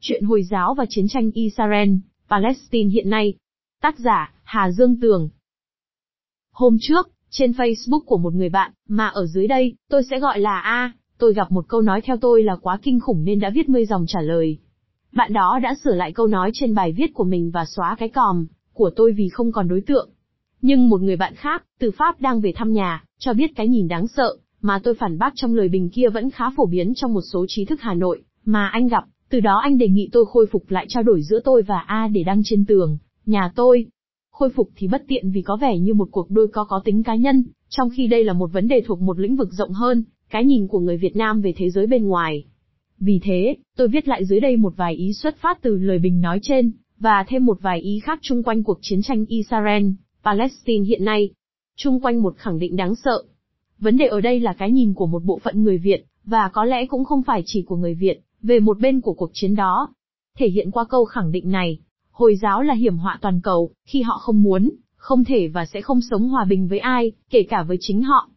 Chuyện Hồi giáo và chiến tranh Israel, Palestine hiện nay. Tác giả, Hà Dương Tường. Hôm trước, trên Facebook của một người bạn, mà ở dưới đây, tôi sẽ gọi là A, tôi gặp một câu nói theo tôi là quá kinh khủng nên đã viết mươi dòng trả lời. Bạn đó đã sửa lại câu nói trên bài viết của mình và xóa cái còm của tôi vì không còn đối tượng. Nhưng một người bạn khác, từ Pháp đang về thăm nhà, cho biết cái nhìn đáng sợ, mà tôi phản bác trong lời bình kia vẫn khá phổ biến trong một số trí thức Hà Nội, mà anh gặp, từ đó anh đề nghị tôi khôi phục lại trao đổi giữa tôi và A để đăng trên tường, nhà tôi. Khôi phục thì bất tiện vì có vẻ như một cuộc đôi có có tính cá nhân, trong khi đây là một vấn đề thuộc một lĩnh vực rộng hơn, cái nhìn của người Việt Nam về thế giới bên ngoài. Vì thế, tôi viết lại dưới đây một vài ý xuất phát từ lời bình nói trên, và thêm một vài ý khác chung quanh cuộc chiến tranh Israel, Palestine hiện nay. Chung quanh một khẳng định đáng sợ. Vấn đề ở đây là cái nhìn của một bộ phận người Việt, và có lẽ cũng không phải chỉ của người Việt, về một bên của cuộc chiến đó. Thể hiện qua câu khẳng định này, Hồi giáo là hiểm họa toàn cầu, khi họ không muốn, không thể và sẽ không sống hòa bình với ai, kể cả với chính họ.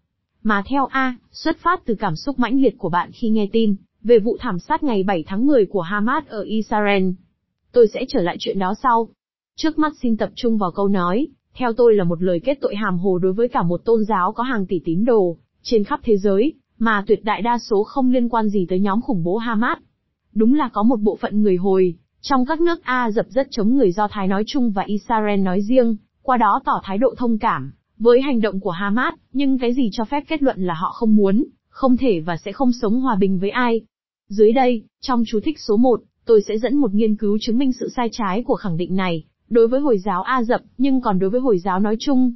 Mà theo A, xuất phát từ cảm xúc mãnh liệt của bạn khi nghe tin về vụ thảm sát ngày 7 tháng 10 của Hamas ở Israel. Tôi sẽ trở lại chuyện đó sau. Trước mắt xin tập trung vào câu nói, theo tôi là một lời kết tội hàm hồ đối với cả một tôn giáo có hàng tỷ tín đồ, trên khắp thế giới, mà tuyệt đại đa số không liên quan gì tới nhóm khủng bố Hamas. Đúng là có một bộ phận người hồi, trong các nước A dập rất chống người Do Thái nói chung và Israel nói riêng, qua đó tỏ thái độ thông cảm với hành động của Hamas, nhưng cái gì cho phép kết luận là họ không muốn, không thể và sẽ không sống hòa bình với ai. Dưới đây, trong chú thích số 1, tôi sẽ dẫn một nghiên cứu chứng minh sự sai trái của khẳng định này, đối với Hồi giáo A dập, nhưng còn đối với Hồi giáo nói chung.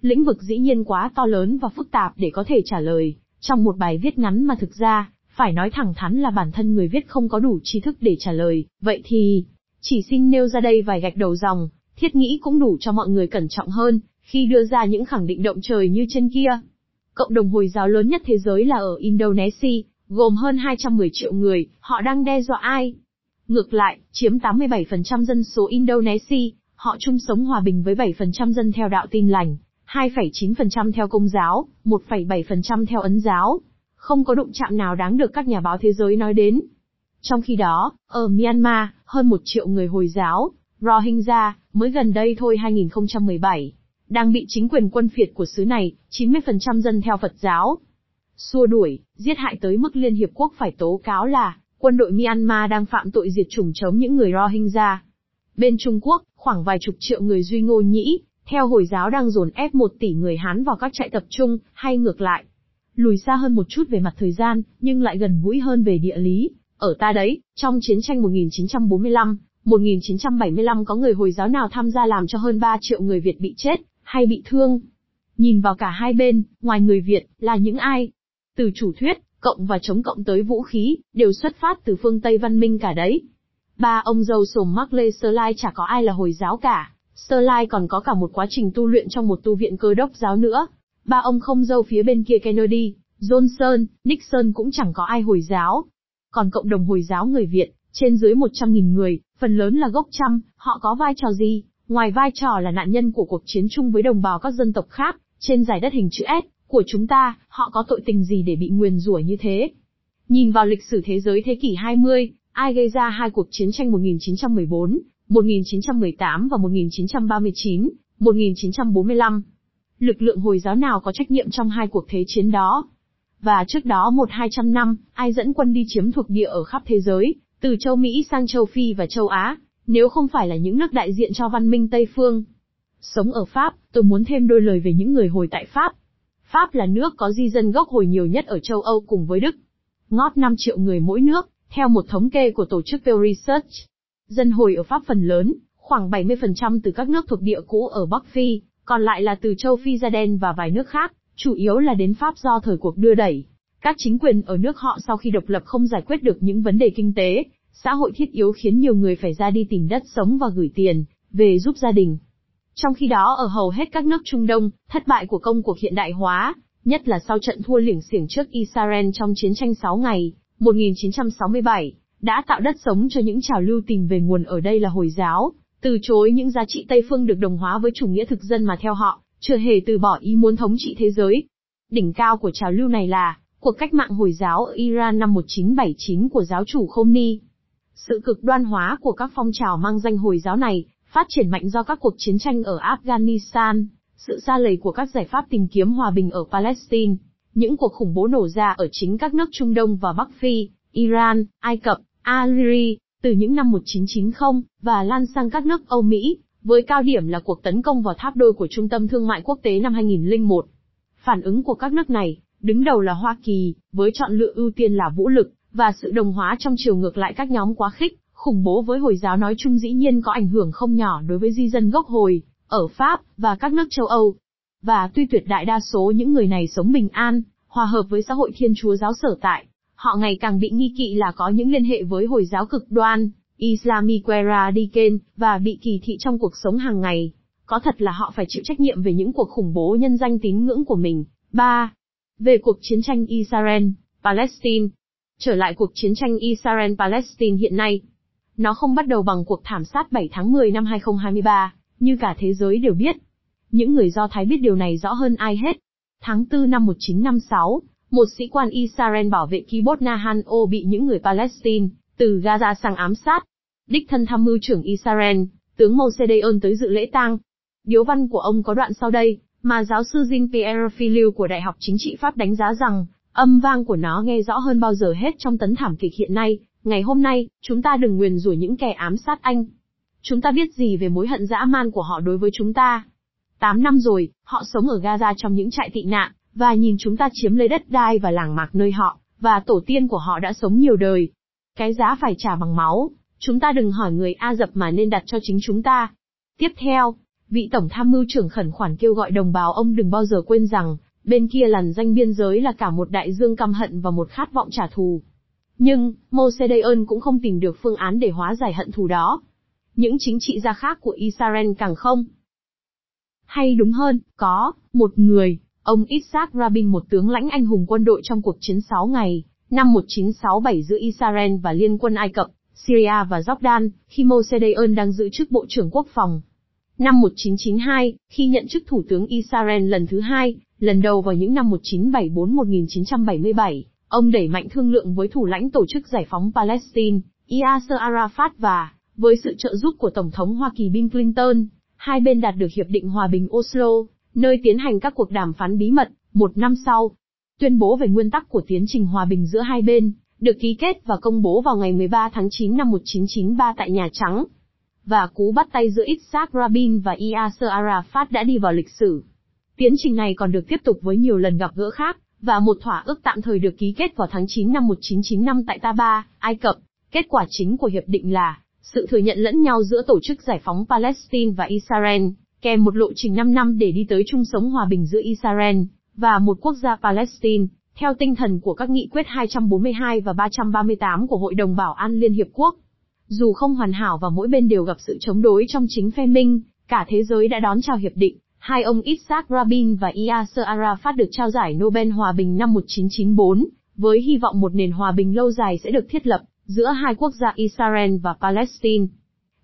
Lĩnh vực dĩ nhiên quá to lớn và phức tạp để có thể trả lời, trong một bài viết ngắn mà thực ra, phải nói thẳng thắn là bản thân người viết không có đủ tri thức để trả lời, vậy thì, chỉ xin nêu ra đây vài gạch đầu dòng, thiết nghĩ cũng đủ cho mọi người cẩn trọng hơn, khi đưa ra những khẳng định động trời như trên kia. Cộng đồng Hồi giáo lớn nhất thế giới là ở Indonesia, gồm hơn 210 triệu người, họ đang đe dọa ai? Ngược lại, chiếm 87% dân số Indonesia, họ chung sống hòa bình với 7% dân theo đạo tin lành, 2,9% theo công giáo, 1,7% theo ấn giáo. Không có đụng chạm nào đáng được các nhà báo thế giới nói đến. Trong khi đó, ở Myanmar, hơn một triệu người Hồi giáo, Rohingya, mới gần đây thôi 2017, đang bị chính quyền quân phiệt của xứ này, 90% dân theo Phật giáo, xua đuổi, giết hại tới mức Liên Hiệp Quốc phải tố cáo là, quân đội Myanmar đang phạm tội diệt chủng chống những người Rohingya. Bên Trung Quốc, khoảng vài chục triệu người Duy Ngô Nhĩ, theo Hồi giáo đang dồn ép một tỷ người Hán vào các trại tập trung, hay ngược lại. Lùi xa hơn một chút về mặt thời gian, nhưng lại gần gũi hơn về địa lý. Ở ta đấy, trong chiến tranh 1945, 1975 có người Hồi giáo nào tham gia làm cho hơn 3 triệu người Việt bị chết, hay bị thương. Nhìn vào cả hai bên, ngoài người Việt, là những ai? Từ chủ thuyết, cộng và chống cộng tới vũ khí, đều xuất phát từ phương Tây văn minh cả đấy. Ba ông dâu sồm Mark Lê Sơ Lai chả có ai là Hồi giáo cả. Sơ Lai còn có cả một quá trình tu luyện trong một tu viện cơ đốc giáo nữa. Ba ông không dâu phía bên kia Kennedy, Johnson, Nixon cũng chẳng có ai Hồi giáo. Còn cộng đồng Hồi giáo người Việt, trên dưới 100.000 người, phần lớn là gốc trăm, họ có vai trò gì? Ngoài vai trò là nạn nhân của cuộc chiến chung với đồng bào các dân tộc khác, trên giải đất hình chữ S, của chúng ta, họ có tội tình gì để bị nguyền rủa như thế? Nhìn vào lịch sử thế giới thế kỷ 20, ai gây ra hai cuộc chiến tranh 1914, 1918 và 1939, 1945? Lực lượng Hồi giáo nào có trách nhiệm trong hai cuộc thế chiến đó? Và trước đó một hai trăm năm, ai dẫn quân đi chiếm thuộc địa ở khắp thế giới, từ châu Mỹ sang châu Phi và châu Á, nếu không phải là những nước đại diện cho văn minh Tây Phương? Sống ở Pháp, tôi muốn thêm đôi lời về những người Hồi tại Pháp. Pháp là nước có di dân gốc Hồi nhiều nhất ở châu Âu cùng với Đức. Ngót 5 triệu người mỗi nước, theo một thống kê của tổ chức Pew Research. Dân Hồi ở Pháp phần lớn, khoảng 70% từ các nước thuộc địa cũ ở Bắc Phi, còn lại là từ châu Phi ra đen và vài nước khác, chủ yếu là đến Pháp do thời cuộc đưa đẩy. Các chính quyền ở nước họ sau khi độc lập không giải quyết được những vấn đề kinh tế, xã hội thiết yếu khiến nhiều người phải ra đi tìm đất sống và gửi tiền, về giúp gia đình. Trong khi đó ở hầu hết các nước Trung Đông, thất bại của công cuộc hiện đại hóa, nhất là sau trận thua liểng xiểng trước Israel trong chiến tranh 6 ngày, 1967, đã tạo đất sống cho những trào lưu tìm về nguồn ở đây là Hồi giáo, từ chối những giá trị Tây phương được đồng hóa với chủ nghĩa thực dân mà theo họ, chưa hề từ bỏ ý muốn thống trị thế giới. Đỉnh cao của trào lưu này là cuộc cách mạng Hồi giáo ở Iran năm 1979 của giáo chủ Khomeini. Sự cực đoan hóa của các phong trào mang danh Hồi giáo này, phát triển mạnh do các cuộc chiến tranh ở Afghanistan, sự xa lầy của các giải pháp tìm kiếm hòa bình ở Palestine, những cuộc khủng bố nổ ra ở chính các nước Trung Đông và Bắc Phi, Iran, Ai Cập, Algeria, từ những năm 1990, và lan sang các nước Âu Mỹ, với cao điểm là cuộc tấn công vào tháp đôi của Trung tâm Thương mại Quốc tế năm 2001. Phản ứng của các nước này, đứng đầu là Hoa Kỳ, với chọn lựa ưu tiên là vũ lực, và sự đồng hóa trong chiều ngược lại các nhóm quá khích, khủng bố với Hồi giáo nói chung dĩ nhiên có ảnh hưởng không nhỏ đối với di dân gốc Hồi, ở Pháp, và các nước châu Âu. Và tuy tuyệt đại đa số những người này sống bình an, hòa hợp với xã hội thiên chúa giáo sở tại, họ ngày càng bị nghi kỵ là có những liên hệ với Hồi giáo cực đoan, Islamic Radical, và bị kỳ thị trong cuộc sống hàng ngày. Có thật là họ phải chịu trách nhiệm về những cuộc khủng bố nhân danh tín ngưỡng của mình. 3. Về cuộc chiến tranh Israel, Palestine. Trở lại cuộc chiến tranh Israel-Palestine hiện nay. Nó không bắt đầu bằng cuộc thảm sát 7 tháng 10 năm 2023, như cả thế giới đều biết. Những người Do Thái biết điều này rõ hơn ai hết. Tháng 4 năm 1956, một sĩ quan Israel bảo vệ Kibbutz Nahan O bị những người Palestine, từ Gaza sang ám sát. Đích thân tham mưu trưởng Israel, tướng Moshe Dayan tới dự lễ tang. Điếu văn của ông có đoạn sau đây, mà giáo sư Jean-Pierre Filiu của Đại học Chính trị Pháp đánh giá rằng, âm vang của nó nghe rõ hơn bao giờ hết trong tấn thảm kịch hiện nay. Ngày hôm nay, chúng ta đừng nguyền rủa những kẻ ám sát anh. Chúng ta biết gì về mối hận dã man của họ đối với chúng ta? Tám năm rồi, họ sống ở Gaza trong những trại tị nạn, và nhìn chúng ta chiếm lấy đất đai và làng mạc nơi họ, và tổ tiên của họ đã sống nhiều đời. Cái giá phải trả bằng máu, chúng ta đừng hỏi người A dập mà nên đặt cho chính chúng ta. Tiếp theo, vị tổng tham mưu trưởng khẩn khoản kêu gọi đồng bào ông đừng bao giờ quên rằng, bên kia làn danh biên giới là cả một đại dương căm hận và một khát vọng trả thù. Nhưng, Moshe cũng không tìm được phương án để hóa giải hận thù đó. Những chính trị gia khác của Israel càng không. Hay đúng hơn, có, một người, ông Isaac Rabin một tướng lãnh anh hùng quân đội trong cuộc chiến 6 ngày, năm 1967 giữa Israel và Liên quân Ai Cập, Syria và Jordan, khi Moshe Dayan đang giữ chức Bộ trưởng Quốc phòng. Năm 1992, khi nhận chức Thủ tướng Israel lần thứ hai, lần đầu vào những năm 1974-1977, ông đẩy mạnh thương lượng với thủ lãnh Tổ chức Giải phóng Palestine, Yasser Arafat và, với sự trợ giúp của Tổng thống Hoa Kỳ Bill Clinton, hai bên đạt được Hiệp định Hòa bình Oslo, nơi tiến hành các cuộc đàm phán bí mật, một năm sau. Tuyên bố về nguyên tắc của tiến trình hòa bình giữa hai bên, được ký kết và công bố vào ngày 13 tháng 9 năm 1993 tại Nhà Trắng. Và cú bắt tay giữa Isaac Rabin và Yasser Arafat đã đi vào lịch sử. Tiến trình này còn được tiếp tục với nhiều lần gặp gỡ khác, và một thỏa ước tạm thời được ký kết vào tháng 9 năm 1995 tại Taba, Ai Cập. Kết quả chính của hiệp định là sự thừa nhận lẫn nhau giữa Tổ chức Giải phóng Palestine và Israel, kèm một lộ trình 5 năm để đi tới chung sống hòa bình giữa Israel và một quốc gia Palestine, theo tinh thần của các nghị quyết 242 và 338 của Hội đồng Bảo an Liên Hiệp Quốc. Dù không hoàn hảo và mỗi bên đều gặp sự chống đối trong chính phe minh, cả thế giới đã đón chào hiệp định. Hai ông Isaac Rabin và Yasser Arafat được trao giải Nobel Hòa bình năm 1994, với hy vọng một nền hòa bình lâu dài sẽ được thiết lập giữa hai quốc gia Israel và Palestine.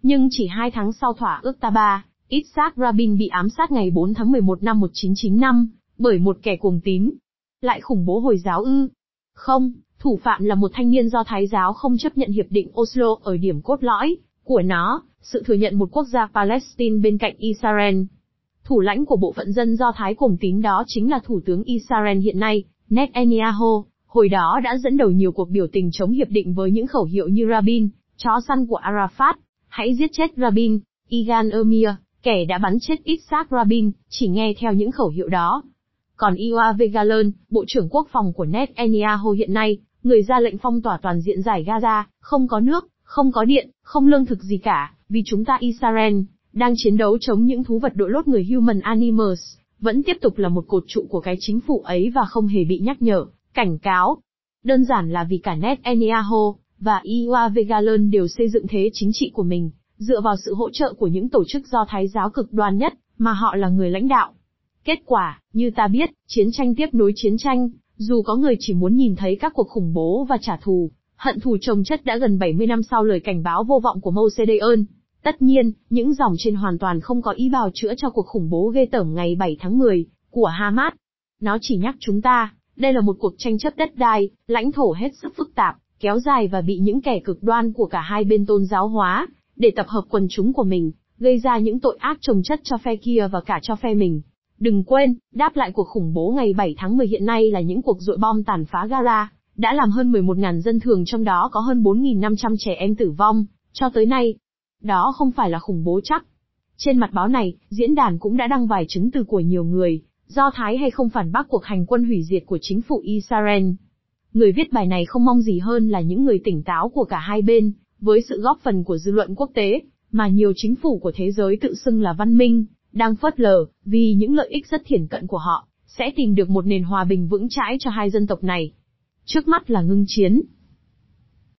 Nhưng chỉ hai tháng sau thỏa ước Taba, Isaac Rabin bị ám sát ngày 4 tháng 11 năm 1995, bởi một kẻ cuồng tín. Lại khủng bố Hồi giáo ư? Không, thủ phạm là một thanh niên do Thái giáo không chấp nhận hiệp định Oslo ở điểm cốt lõi của nó, sự thừa nhận một quốc gia Palestine bên cạnh Israel. Thủ lãnh của bộ phận dân do Thái cuồng tín đó chính là Thủ tướng Israel hiện nay, Netanyahu, hồi đó đã dẫn đầu nhiều cuộc biểu tình chống hiệp định với những khẩu hiệu như Rabin, chó săn của Arafat, hãy giết chết Rabin, Igan Amir kẻ đã bắn chết Isaac Rabin, chỉ nghe theo những khẩu hiệu đó. Còn Yoav Gallant, Bộ trưởng Quốc phòng của Netanyahu hiện nay, người ra lệnh phong tỏa toàn diện giải Gaza, không có nước, không có điện, không lương thực gì cả, vì chúng ta Israel, đang chiến đấu chống những thú vật đội lốt người Human Animals, vẫn tiếp tục là một cột trụ của cái chính phủ ấy và không hề bị nhắc nhở, cảnh cáo. Đơn giản là vì cả Netanyahu và Yoav Gallant đều xây dựng thế chính trị của mình, dựa vào sự hỗ trợ của những tổ chức do Thái giáo cực đoan nhất, mà họ là người lãnh đạo. Kết quả, như ta biết, chiến tranh tiếp nối chiến tranh, dù có người chỉ muốn nhìn thấy các cuộc khủng bố và trả thù, hận thù chồng chất đã gần 70 năm sau lời cảnh báo vô vọng của Moshe Tất nhiên, những dòng trên hoàn toàn không có ý bào chữa cho cuộc khủng bố ghê tởm ngày 7 tháng 10 của Hamas. Nó chỉ nhắc chúng ta, đây là một cuộc tranh chấp đất đai, lãnh thổ hết sức phức tạp, kéo dài và bị những kẻ cực đoan của cả hai bên tôn giáo hóa, để tập hợp quần chúng của mình, gây ra những tội ác trồng chất cho phe kia và cả cho phe mình. Đừng quên, đáp lại cuộc khủng bố ngày 7 tháng 10 hiện nay là những cuộc dội bom tàn phá Gaza, đã làm hơn 11.000 dân thường trong đó có hơn 4.500 trẻ em tử vong, cho tới nay. Đó không phải là khủng bố chắc. Trên mặt báo này, diễn đàn cũng đã đăng vài chứng từ của nhiều người, do thái hay không phản bác cuộc hành quân hủy diệt của chính phủ Israel. Người viết bài này không mong gì hơn là những người tỉnh táo của cả hai bên, với sự góp phần của dư luận quốc tế, mà nhiều chính phủ của thế giới tự xưng là văn minh, đang phớt lờ, vì những lợi ích rất thiển cận của họ, sẽ tìm được một nền hòa bình vững chãi cho hai dân tộc này. Trước mắt là ngưng chiến,